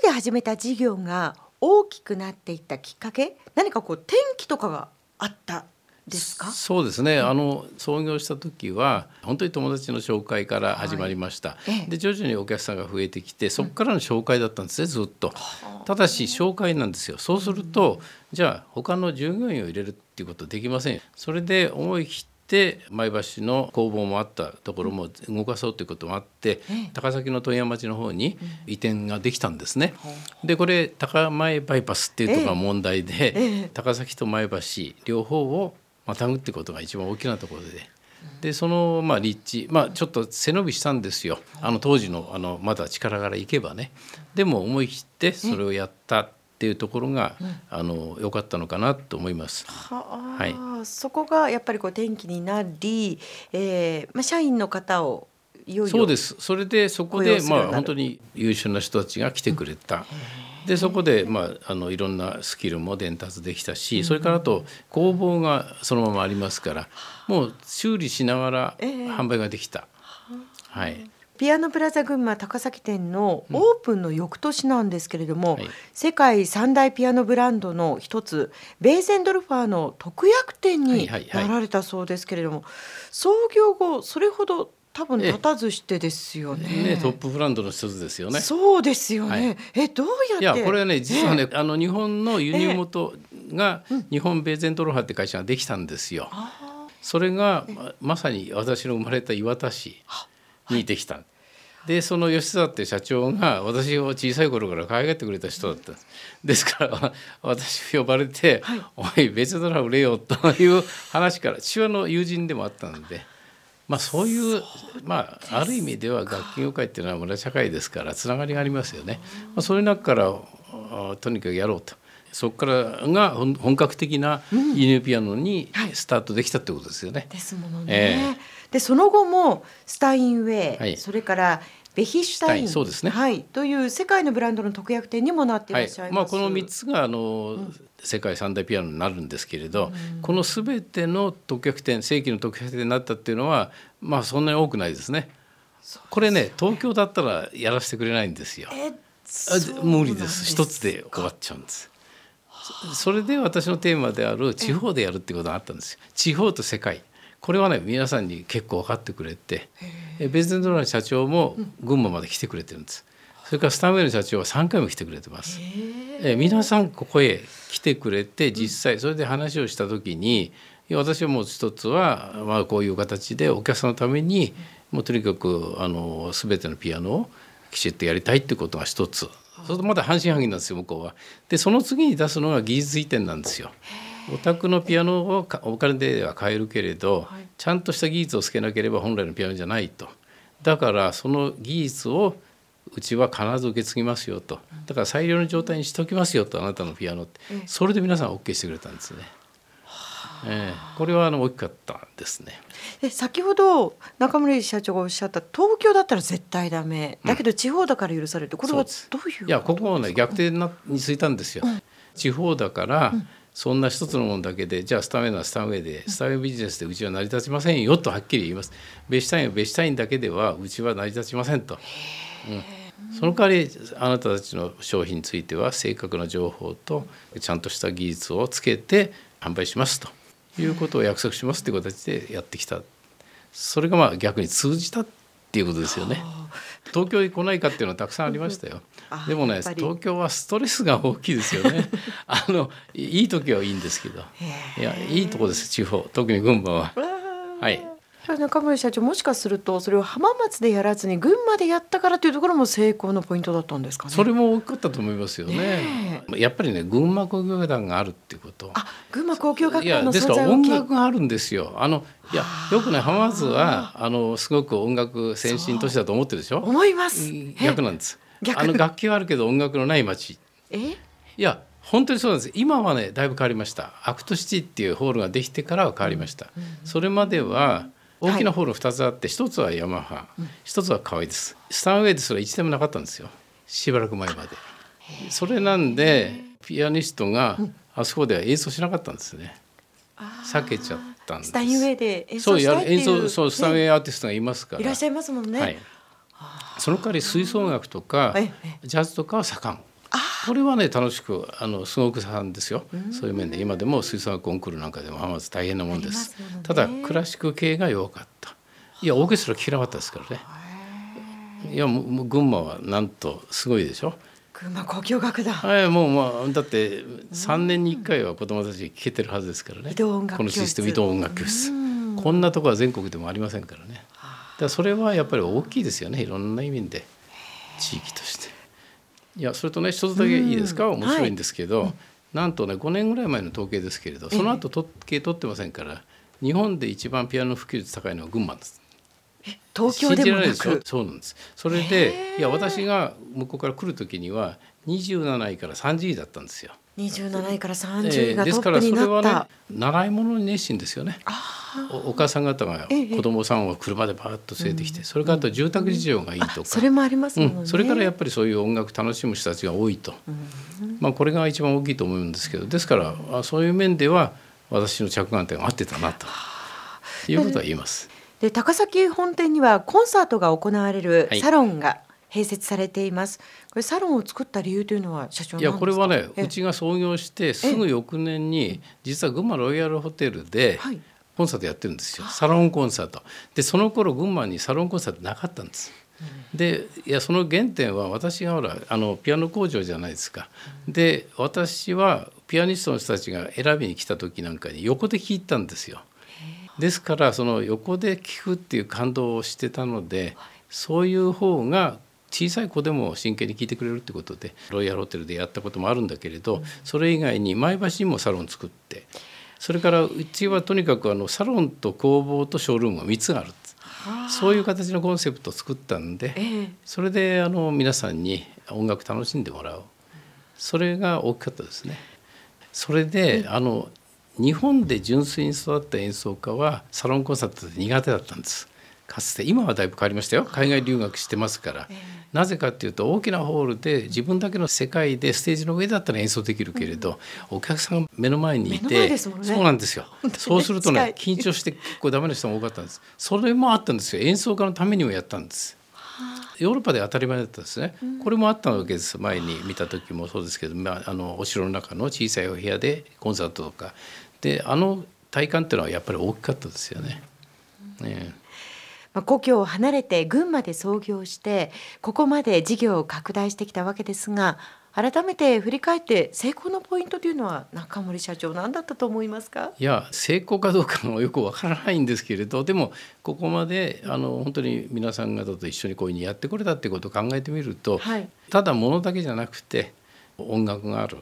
人で始めた事業が大きくなっていったきっかけ何かこう転機とかがあったですか？そうですね、あの創業した時は本当に友達の紹介から始まりました、はいええ。で徐々にお客さんが増えてきてそこからの紹介だったんですねずっと。ただし紹介なんですよ。そうするとじゃあ他の従業員を入れるっていうことできませんそれで思い切って前橋の工房もあったところも動かそうということもあって、高崎の問屋町の方に移転ができたんですね。でこれ高前バイパスっていうところが問題で、ええ。高崎と前橋両方をまたぐってことが一番大きなところで。でそのまあ立地まあちょっと背伸びしたんですよ。あの当時のあのまだ力からいけばね。でも思い切ってそれをやったっていうところがあの良かったのかなと思います。はあ、はい。そこがやっぱりこう転機になり、えーまあ、社員の方をいよいよそうです。それでそこ雇でまあ本当に優秀な人たちが来てくれた。でそこで、まあ、あのいろんなスキルも伝達できたし、それからあと工房がそのままありますからもう修理しながらええ販売ができた。はいピアノプラザ群馬高崎店のオープンの翌年なんですけれども、はい。世界三大ピアノブランドの一つベーゼンドルファーの特約店はいにはいはい。なられたそうですけれども、創業後それほど多分経たずしてですよね。ね、トップブランドの一つですよね。そうですよね。はい。えどういやって？やこれはね実はね、あの日本の輸入元が日本ベーゼントロハって会社ができたんですよ。あそれがままさに私の生まれた岩田市にできた。でその吉沢って社長が私を小さい頃から可愛がってくれた人だったんです。から私呼ばれてはい「おいベーゼントロハ売れよ」という話から父親の友人でもあったので。まあそういうまあある意味では楽器業界っていうのは村社会ですからつながりがありますよね。まあ、そういう中からあとにかくやろうとそこからが本本格的な輸入ピアノにはい。スタートできたってことですよね。ですものね。えでその後もスタインウェイ、はい。それからベヒシュタイン、はいそうですね。はい、という世界のブランドの特約店にもなっていはいらっしゃいます。まあ、この3つがあの、世界三大ピアノになるんですけれど、この全ての特約店正規の特約店になったっていうのはまあそんなに多くないですね。これね東京だったらやらせてくれないんですよ。えあそう無理です一つで終わっちゃうんですそそれで私のテーマである地方でやるっていうことがあったんですよ。地方と世界。これはね皆さんに結構分かってくれてえ。ベーゼンドラの社長も群馬まで来てくれてるんです。それからスタンウェイの社長は3回も来てくれてます。え。皆さんここへ来てくれて実際それで話をした時に私はもう一つは、まあ、こういう形でお客さんのためにもうとにかくあの全てのピアノをきちっとやりたいってことが一つそうするとまだ半信半疑なんですよ向こうは。でその次に出すのが技術移転なんですよ。お宅のピアノをかお金では買えるけれど、はいちゃんとした技術をつけなければ本来のピアノじゃないと。だからその技術をうちは必ず受け継ぎますよとだから最良の状態にしておきますよとあなたのピアノってええそれで皆さん OK してくれたんですね。ええこれはあの大きかったですね。で先ほど中村社長がおっしゃった東京だったら絶対ダメだけど地方だから許されるこれはどそうういういやここをね逆転なについたんですよ。地方だから、そんな一つのものだけでじゃあスタンウェイならスタンウェイでスタンウェイビジネスでうちは成り立ちませんよとはっきり言います。ベシュタインはベシュタインだけではうちは成り立ちませんと。うん。その代わりあなたたちの商品については正確な情報とちゃんとした技術をつけて販売しますということを約束しますという形でやってきたそれがまあ逆に通じたっていうことですよね。東京に来ないかっていうのはたくさんありましたよあ。でもね東京はストレスが大きいですよね。あのいい時はいいんですけどいやいいとこです地方特に群馬は。はい中村社長もしかするとそれを浜松でやらずに群馬でやったからというところも成功のポイントだったんですかね？それも大きかったと思いますよねね。やっぱりね群馬工業団があるっていうこと。あ群馬交響楽団のですから音。楽があるんですよ。あのいやよくね浜松はあのすごく音楽先進都市だと思ってるでしょ？思います。逆なんです。逆あの楽器はあるけど音楽のない街。え？いや本当にそうなんです今はねだいぶ変わりましたアクトシティっていうホールができてからは変わりました、それまでは大きなホール2つあって一つはヤマハ一つは河合です。スタインウェイですら1年もなかったんですよ。しばらく前まで。それなんでピアニストがあそこでは演奏しなかったんですね。避けちゃったんです。スタインウェイで演奏したいっていう演奏そうスタンウねェイアーティストがいますから。いらっしゃいますもんね。はい、その代わり吹奏楽とかええジャズとかは盛ん。あこれはね楽しくあのすごく盛んですよ。そういう面で。今でも吹奏楽コンクールなんかでも浜松大変なもんです。ね。ただクラシック系が弱かった。いやオーケストラ嫌かったですからね。いやもう群馬はなんとすごいでしょ。群馬交響楽だ。はいもうまあだって3年に1回は子どもたち聞けてるはずですからね。移動音楽このシステム移動音楽教室。うん。こんなとこは全国でもありませんからね。だからそれはやっぱり大きいですよね。いろんな意味で。地域としていやそれとね一つだけいいですか？うん。面白いんですけど、なんとね5年ぐらい前の統計ですけれどその後統計取ってませんから日本で一番ピアノ普及率高いのは群馬です。東京でもなく？そうなんです。それでいや私が向こうから来る時には27位から30位だったんですよ。27位からえ30ー位がトッですからそプになった。れはね習い物に熱心ですよね。おお母さん方がええ子供さんを車でバーッと連れてきて、それからあと住宅事情がいいとか、それもあります。うん、それからやっぱりそういう音楽楽しむ人たちが多いと、まあ、これが一番大きいと思うんですけどですからあそういう面では私の着眼点が合ってたなと。いうことは言います。で高崎本店にはコンサートが行われるはい。サロンが併設されています。これサロンを作った理由というのは社長いやこれはねええ。うちが創業してすぐ翌年に実は群馬ロイヤルホテルではいコンサートやってるんですよ。サロンコンサート。でその頃群馬にサロンコンサートなかったんです。でいやその原点は私がほらあのピアノ工場じゃないですか。で私はピアニストの人たちが選びに来た時なんかに横で聴いたんですよ。ですからその横で聴くっていう感動をしてたのでそういう方が小さい子でも真剣に聞いてくれるってことでロイヤルホテルでやったこともあるんだけれどそれ以外に前橋にもサロン作ってそれからうちはとにかくあのサロンと工房とショールームが3つがある。そういう形のコンセプトを作ったんでええ。それであの皆さんに音楽楽しんでもらう。それが大きかったですね。それであの日本で純粋に育った演奏家はサロンコンサートって苦手だったんですかつて今はだいぶ変わりましたよ。海外留学してますから、なぜかっていうと大きなホールで自分だけの世界でステージの上だったら演奏できるけれど、お客さんが目の前にいてね。そうなんですよ。ねそうするとね緊張して結構ダメな人も多かったんです。それもあったんですよ。演奏家のためにもやったんです。ヨーロッパで当たり前だったんですね、これもあったわけです。前に見た時もそうですけど、まあ、あのお城の中の小さいお部屋でコンサートとか。であの体感っていうのはやっぱり大きかったですよね。ねまあ、故郷を離れて群馬で創業してここまで事業を拡大してきたわけですが改めて振り返って成功のポイントというのは中森社長何だったと思いますか？いや成功かどうかもよくわからないんですけれどでもここまであの本当に皆さん方と一緒にこういうふうにやってこれたってことを考えてみると、はい。ただものだけじゃなくて音楽がある。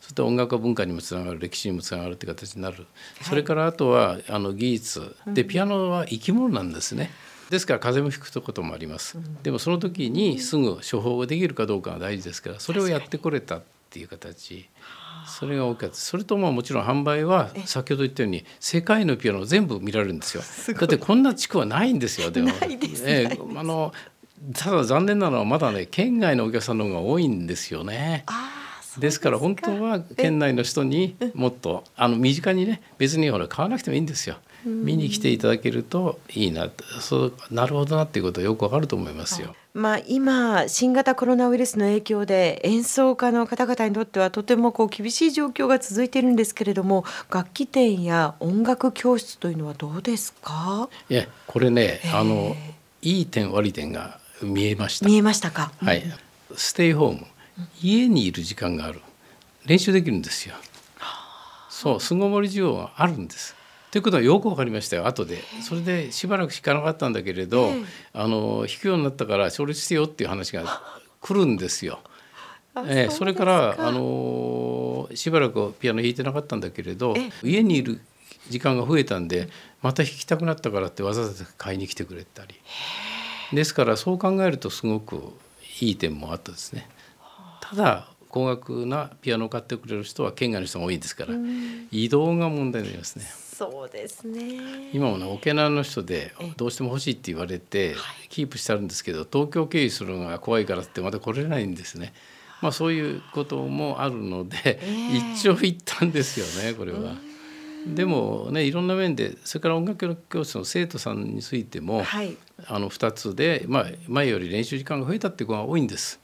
そして音楽は文化にもつながる歴史にもつながるって形になる、それからあとはあの技術。でピアノは生き物なんですね。ですから風邪もひくこともあります、でもその時にすぐ処方ができるかどうかが大事ですからそれをやってこれたっていう形。それが大きかった。それとまあもちろん販売は先ほど言ったように世界のピアノを全部見られるんですよ。だってこんな地区はないんですよでも。ええあのただ残念なのはまだね県外のお客さんの方が多いんですよね。ですから本当は県内の人にもっとあの身近にね別にほら買わなくてもいいんですよ。見に来ていただけるといいなそうなるほどなっていうことはよくわかると思いますよ。まあ、今新型コロナウイルスの影響で演奏家の方々にとってはとてもこう厳しい状況が続いているんですけれども楽器店や音楽教室というのはどうですか？いやこれねあのいい点悪い点が見えました。見えましたか、はい、ステイホーム家にいる時間がある。練習できるんですよ。そう巣ごもり需要があるんです。ということはよく分かりましたよ。後で。それでしばらく弾かなかったんだけれど、ええ。あの弾くようになったから勝立してよっていう話が来るんですよ。あええ。それからあのしばらくピアノ弾いてなかったんだけれどえ家にいる時間が増えたんでまた弾きたくなったからってわざわざ買いに来てくれたり。ですからそう考えるとすごくいい点もあったですね。ただ高額なピアノを買ってくれる人は県外の人が多いですから移動が問題になりますね。そうですね。今もね沖縄の人でええ。どうしても欲しいって言われてキープしてあるんですけど東京経由するのが怖いからってまた来れないんですね。まあそういうこともあるので、ええ。一長一短ですよねこれは。でもねいろんな面でそれから音楽教室の生徒さんについても、はい。あの2つで、まあ、前より練習時間が増えたっていう子が多いんです。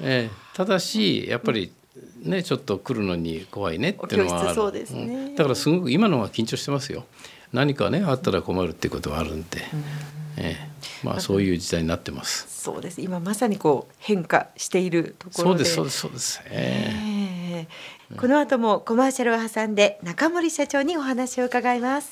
えーただしやっぱりねちょっと来るのに怖いねっていうのはそうですね。ん。だからすごく今のは緊張してますよ。何かねあったら困るっていうことはあるんで、えーまあそういう時代になってます。そうです。今まさにこう変化しているところで。そうですそうですそうです。えーええ。この後もコマーシャルを挟んで中森社長にお話を伺います